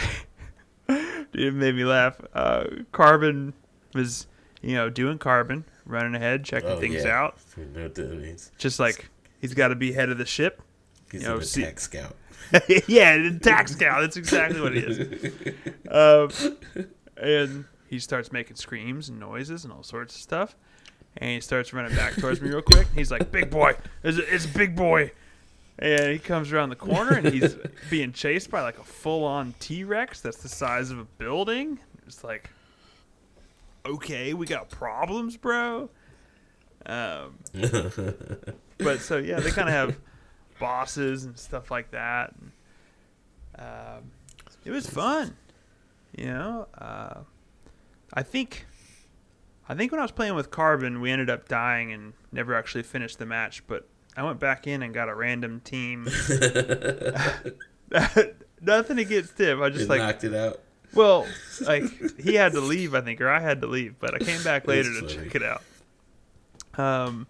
dude. it made me laugh. Uh, Carbon was, you know, doing Carbon, running ahead, checking Oh, things yeah. out. You know what that means? Just like he's got to be head of the ship. He's You know, an see- scout. yeah, the tax cow. That's exactly what he is. Um, and he starts making screams and noises and all sorts of stuff. And he starts running back towards me real quick. He's like, "Big boy, it's, it's big boy." And he comes around the corner and he's being chased by like a full-on T-Rex that's the size of a building. It's like, okay, we got problems, bro. Um, but so yeah, they kind of have bosses and stuff like that. And, um, it was fun, you know. Uh, I think, I think when I was playing with Carbon, we ended up dying and never actually finished the match. But I went back in and got a random team. Nothing against him. I just Just like knocked it out. Well, like he had to leave, I think, or I had to leave, but I came back later to check it out. Um,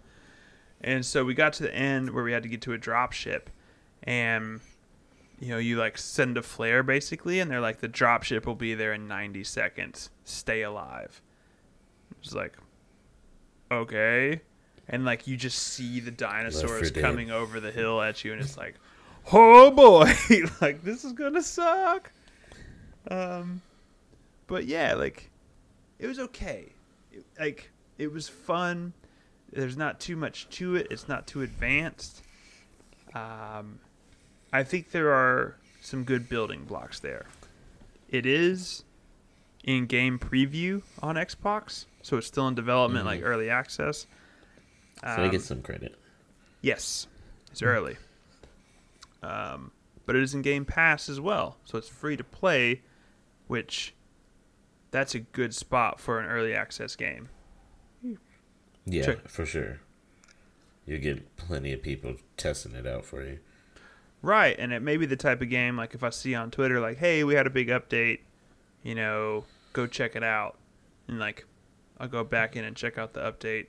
and so we got to the end where we had to get to a drop ship, and you know, you like send a flare basically, and they're like, the drop ship will be there in 90 seconds. Stay alive. It's like, okay, and like you just see the dinosaurs Dead. coming over the hill at you, and it's like, oh boy, like this is gonna suck. Um, but yeah, like it was okay. It- like it was fun. There's not too much to it. It's not too advanced. Um, I think there are some good building blocks there. It is in game preview on Xbox, so it's still in development, like early access. So I Um, get some credit. Yes, it's early. Um, but it is in Game Pass as well, so it's free to play, which that's a good spot for an early access game. Yeah, check- for sure. You get plenty of people testing it out for you. Right, and it may be the type of game like if I see on Twitter like, "Hey, we had a big update," you know, go check it out, and like, I'll go back in and check out the update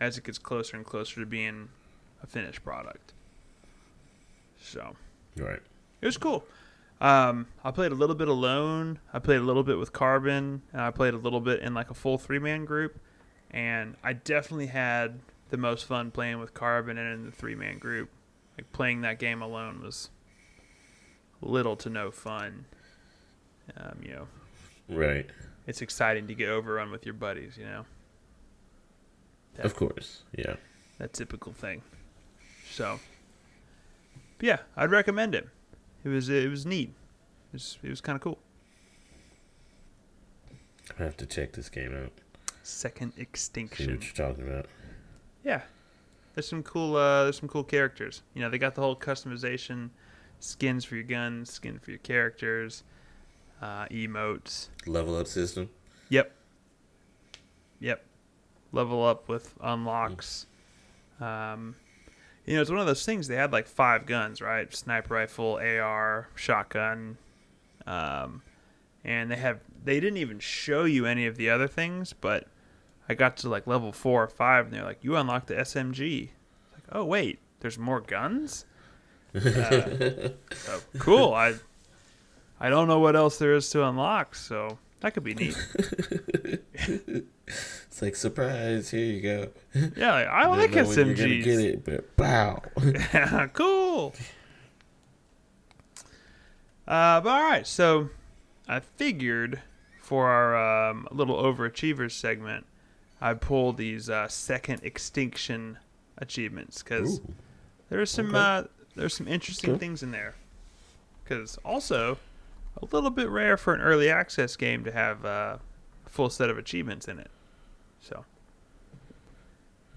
as it gets closer and closer to being a finished product. So. Right. It was cool. Um, I played a little bit alone. I played a little bit with Carbon, and I played a little bit in like a full three man group. And I definitely had the most fun playing with Carbon and in the three man group. Like playing that game alone was little to no fun. Um, you know, Right. it's exciting to get overrun with your buddies. You know, Yeah. Of course. Yeah. that typical thing. So, yeah, I'd recommend it. It was it was neat. It was, it was kind of cool. I have to check this game out. Second Extinction. See what you're talking about. Yeah, there's some cool. Uh, there's some cool characters. You know, they got the whole customization, skins for your guns, skin for your characters, uh, emotes. Level up system. Yep. Yep. Level up with unlocks. Um, you know, it's one of those things. They had like five guns, right? Sniper rifle, AR, shotgun, um, and they have. They didn't even show you any of the other things, but I got to like level four or five, and they're like, "You unlocked the SMG." It's like, oh wait, there's more guns. Uh, so, cool. I I don't know what else there is to unlock, so that could be neat. It's like surprise. Here you go. Yeah, like, I like know when you're gonna get it, but wow. Yeah, cool. Uh, but all right, so I figured for our um, little overachievers segment, I pulled these uh, second extinction achievements because Ooh. there's some Okay. uh, there's some interesting Cool. things in there. Because also a little bit rare for an early access game to have uh, a full set of achievements in it. So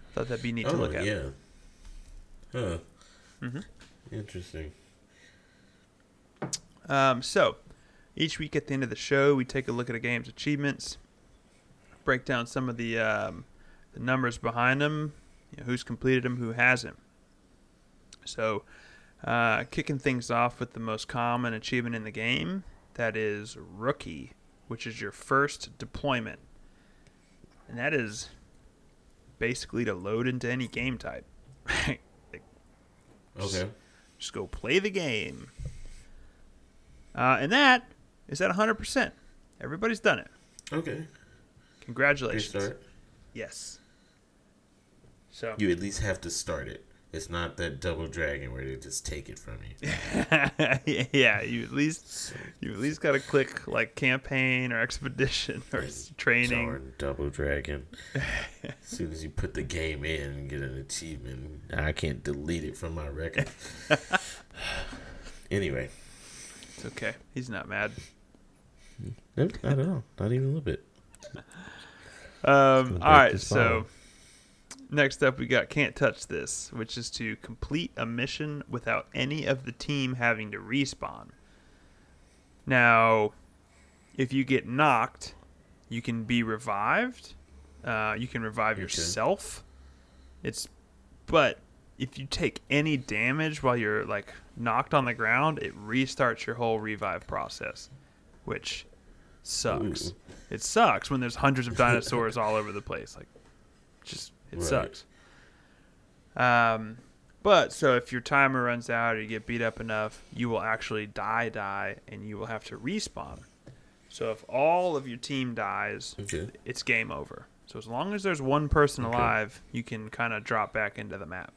I thought that'd be neat to Oh look at. Oh, yeah. Huh. Mm-hmm. Interesting. Um, so, each week at the end of the show, we take a look at a game's achievements, break down some of the um, the numbers behind them, you know, who's completed them, who hasn't. So, uh, kicking things off with the most common achievement in the game, that is rookie, which is your first deployment, and that is basically to load into any game type. Like, Okay. just go play the game. Uh, and that is at 100%. Everybody's done it. Okay. Congratulations. start. Yes. So You at least have to start it. It's not that double dragon where they just take it from you. yeah, you at least you at least got to click like campaign or expedition or training. Darn double dragon. as soon as you put the game in and get an achievement, I can't delete it from my record. anyway, It's okay. He's not mad. nope, not at all. Not even a little bit. Um, all right, so. Next up we got Can't Touch This, which is to complete a mission without any of the team having to respawn. Now, if you get knocked, you can be revived. Uh, you can revive Okay. yourself. It's, but if you take any damage while you're like knocked on the ground, it restarts your whole revive process, which sucks. Ooh. It sucks when there's hundreds of dinosaurs all over the place. Like, just it Right. sucks. Um, but so if your timer runs out or you get beat up enough, you will actually die, die, and you will have to respawn. So if all of your team dies, Okay. it's game over. So as long as there's one person Okay. alive, you can kind of drop back into the map.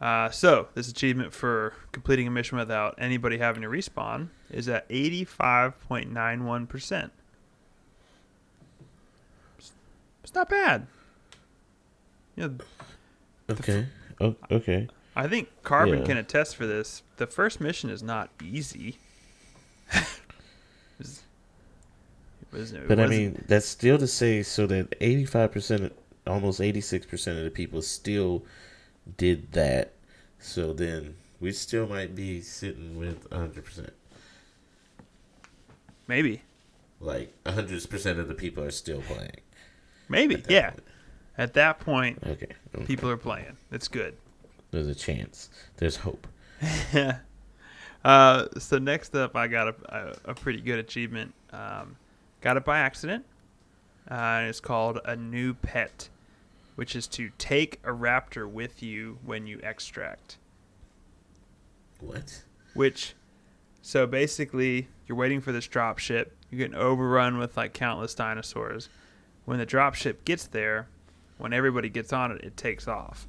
Uh, so this achievement for completing a mission without anybody having to respawn is at 85.91%. It's- It's not bad. Know, Okay. Oh, okay. I think Carbon Yeah. can attest for this. The first mission is not easy. It was- it was- it But I mean, that's still to say so that 85%, almost 86% of the people still did that. So then we still might be sitting with 100%. maybe, Like 100% of the people are still playing. Maybe, at yeah. point. At that point, Okay. okay. people are playing. It's good. There's a chance. There's hope. uh, so next up, I got a, a, a pretty good achievement. Um, got it by accident. Uh, and it's called a new pet, which is to take a raptor with you when you extract. What? Which, so basically, you're waiting for this drop ship. You're getting overrun with like countless dinosaurs. When the drop ship gets there, when everybody gets on it, it takes off.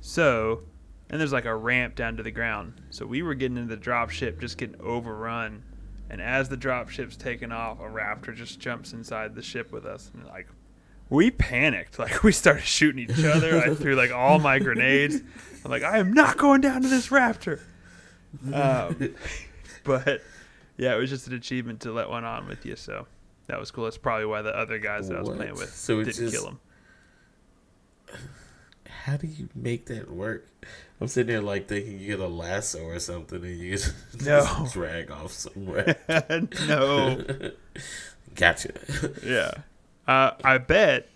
So, and there's like a ramp down to the ground. So we were getting into the drop ship, just getting overrun. And as the drop ship's taking off, a raptor just jumps inside the ship with us. And like, we panicked. Like, we started shooting each other. I threw like all my grenades. I'm like, I am not going down to this raptor. Um, but yeah, it was just an achievement to let one on with you. So that was cool. That's probably why the other guys that I was What? playing with So didn't just- kill him. How do you make that work? I'm sitting there like thinking you get a lasso or something and you just No. drag off somewhere. no. gotcha. Yeah. Uh, I bet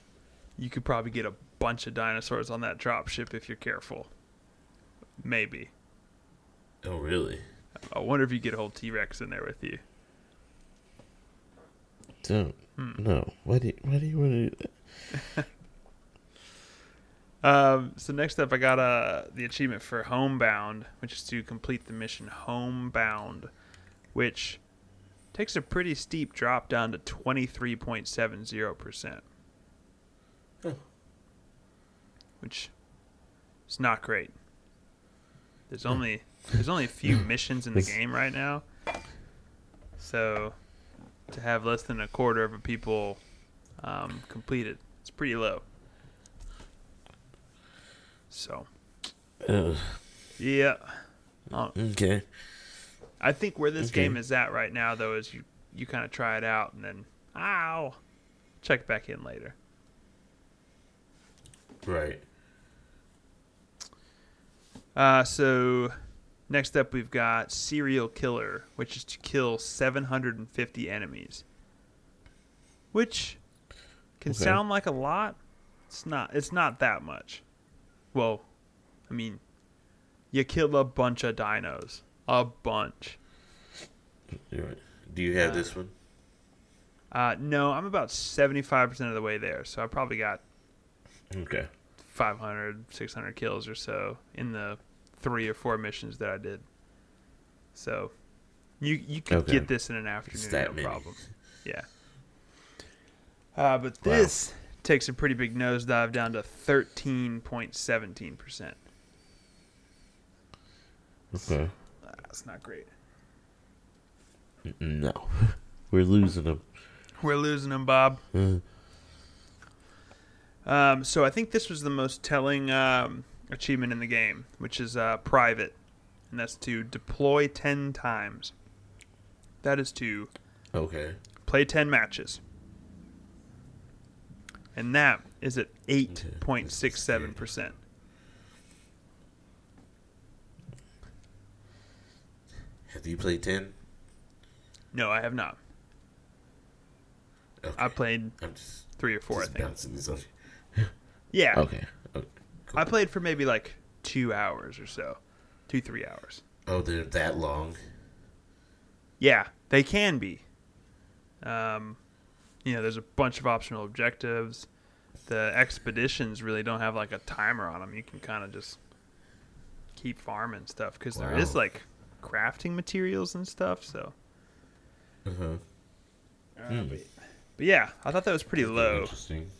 you could probably get a bunch of dinosaurs on that drop ship if you're careful. Maybe. oh, really? I wonder if you get a whole T Rex in there with you. Don't. Hmm. No. Why do you, why do you want to do that? Um, so next up, I got uh, the achievement for Homebound, which is to complete the mission Homebound, which takes a pretty steep drop down to 23.70%. Oh. Which is not great. There's only there's only a few missions in the game right now. So to have less than a quarter of people um, completed, it's pretty low. So Ugh. yeah, Uh, okay. I think where this Okay. game is at right now, though, is you you kind of try it out and then ow, check back in later. Right. Uh, so next up we've got serial killer, which is to kill 750 enemies, which can Okay. sound like a lot. It's not. It's not that much. Well, I mean, you kill a bunch of dinos, a bunch. Right. Do you have Uh, this one? Uh, no, I'm about 75% of the way there, so I probably got Okay. 500, 600 kills or so in the three or four missions that I did. So, You you could Okay. get this in an afternoon, no many. problem. Yeah. Uh, but Wow. this takes a pretty big nosedive down to thirteen point seventeen percent. Okay. That's not great. No, we're losing them. We're losing them, Bob. Uh, Um, so I think this was the most telling um, achievement in the game, which is uh, private, and that's to deploy ten times. That is to okay. play 10 matches. And that is at 8.67%. Have you played ten? No, I have not. Okay. I played just, three or four, I think. bouncing this off. Yeah. Okay. Oh, I played for maybe like two hours or so. Two, three hours. oh, they're that long. Yeah, they can be. Um, you know, there's a bunch of optional objectives. The expeditions really don't have like a timer on them. You can kind of just keep farming stuff because there is like crafting materials and stuff. So, Uh huh. uh, Hmm. but, but yeah, I thought that was pretty low. Interesting.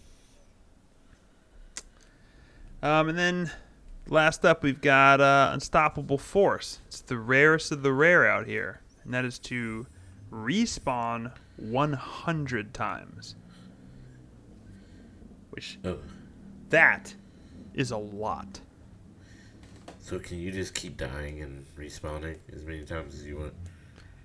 Um, and then last up, we've got uh, Unstoppable Force. It's the rarest of the rare out here, and that is to respawn 100 times. Which Oh, that is a lot. so can you just keep dying and respawning as many times as you want?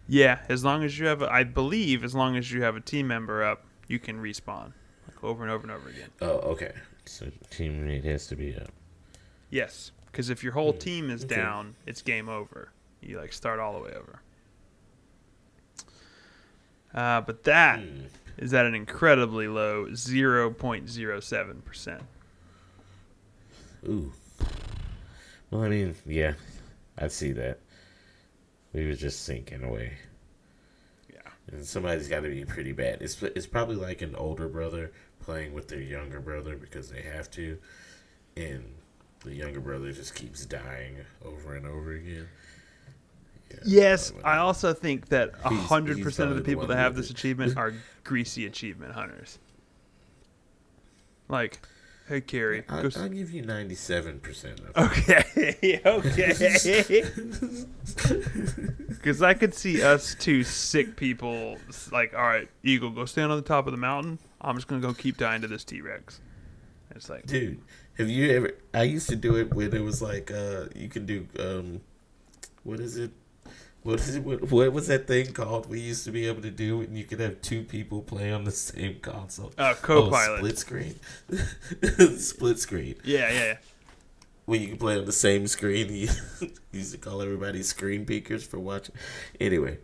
Yeah, as long as you have, a, I believe, as long as you have a team member up, you can respawn like over and over and over again. Oh, okay. So teammate has to be up. Yes, because if your whole Hmm, team is okay. down, it's game over. You like start all the way over. Uh, but that is Hmm. at an incredibly low 0.07%. Ooh. Well, I mean, yeah, I see that. We were just sinking away, Yeah. and somebody's got to be pretty bad. It's it's probably like an older brother playing with their younger brother because they have to, and the younger brother just keeps dying over and over again. Yeah, Yes, I also think that He's- 100% of the people that have this achievement are greasy achievement hunters. Like, hey, Carrie, I'll, s- I'll give you ninety-seven percent of. Okay, okay. Because I could see us two sick people, like, all right, Eagle, go stand on the top of the mountain. I'm just gonna go keep dying to this T Rex. It's like, Dude, have you ever? I used to do it when it was like, uh, you can do, um, what is it? What is it? What, what was that thing called? We used to be able to do, and you could have two people play on the same console. uh, Oh, co-pilot. split screen. split screen. yeah, yeah, yeah. When you can play on the same screen, you used to call everybody screen peekers for watching. Anyway,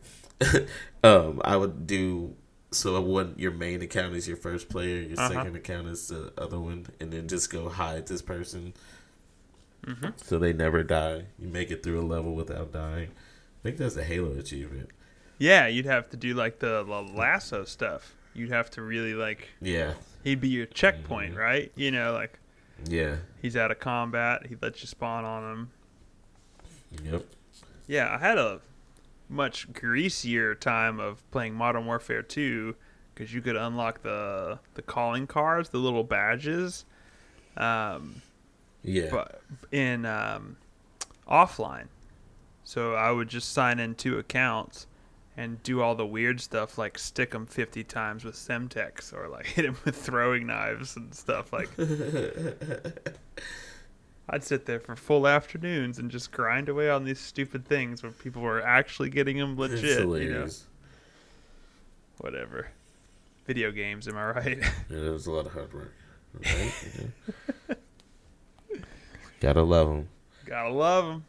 um, I would do so. One, your main account is your first player. Your Uh-huh. second account is the other one, and then just go hide this person hmm so they never die. You make it through a level without dying. I think that's a Halo achievement. Yeah, you'd have to do like the, the lasso stuff. You'd have to really like. Yeah, He'd be your checkpoint, Mhm. right? You know, like yeah, he's out of combat. He lets you spawn on him. yep. Yeah, I had a much greasier time of playing Modern Warfare 2 because you could unlock the the calling cards, the little badges, um, Yeah, but in um, offline. So I would just sign in two accounts and do all the weird stuff like stick them 50 times with Semtex or like hit them with throwing knives and stuff like I'd sit there for full afternoons and just grind away on these stupid things where people were actually getting them legit. You know, whatever. Video games, am I right? Yeah, it was a lot of hard work. Right? Yeah. Gotta love them. Gotta love them.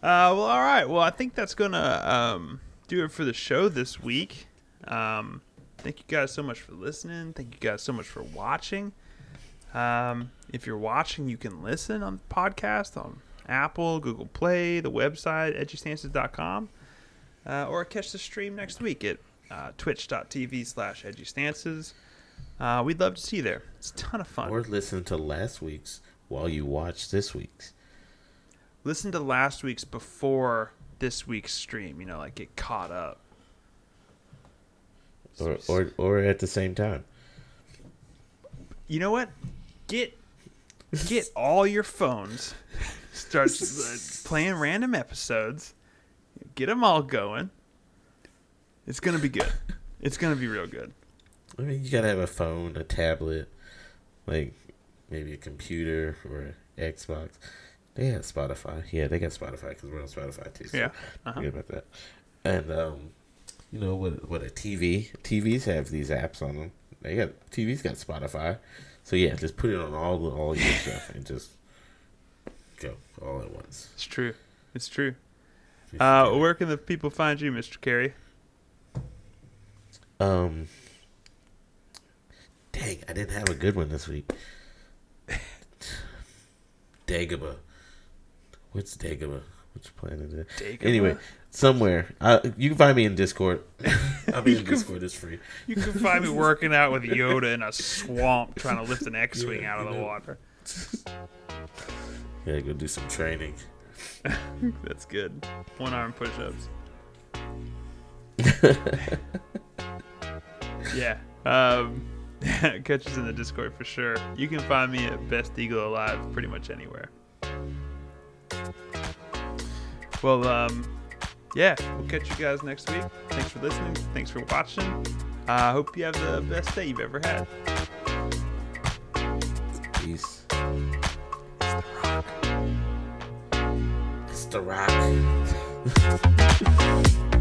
Uh, well, all right. Well, I think that's gonna um, do it for the show this week. Um, thank you guys so much for listening. Thank you guys so much for watching. Um, if you're watching, you can listen on the podcast on Apple, Google Play, the website, edgystances.com, uh, or catch the stream next week at uh, twitch.tv slash edgystances. Uh, we'd love to see you there. It's a ton of fun. Or listen to last week's while you watch this week's. listen to last week's before this week's stream. You know, like get caught up. or or or at the same time. You know what? Get get all your phones. Start uh, playing random episodes. Get them all going. It's gonna be good. It's gonna be real good. I mean, you gotta have a phone, a tablet, like maybe a computer or an Xbox. They have Spotify. Yeah, they got Spotify because we're on Spotify too. So Yeah. Uh-huh. Forget about that. And um, you know what? What a TV. TVs have these apps on them. They got TVs got Spotify. So yeah, just put it on all the all your stuff and just go all at once. It's true. It's true. Uh, where can the people find you, Mr. Carrie? Um. Dang, I didn't have a good one this week. Dagobah. What's Dagobah? Which planet is it? Dagobah? Anyway, somewhere. Uh, you can find me in Discord. I'll be in Discord. It's free. You can find me working out with Yoda in a swamp trying to lift an X-wing Yeah, out of the know. water. Gotta go do some training. That's good. One arm push-ups. yeah. Um, catch us in the Discord for sure. You can find me at Best Eagle Alive pretty much anywhere. Well, um, yeah, we'll catch you guys next week. Thanks for listening. Thanks for watching. I hope you have the best day you've ever had. Peace. It's the Rock. It's the rock.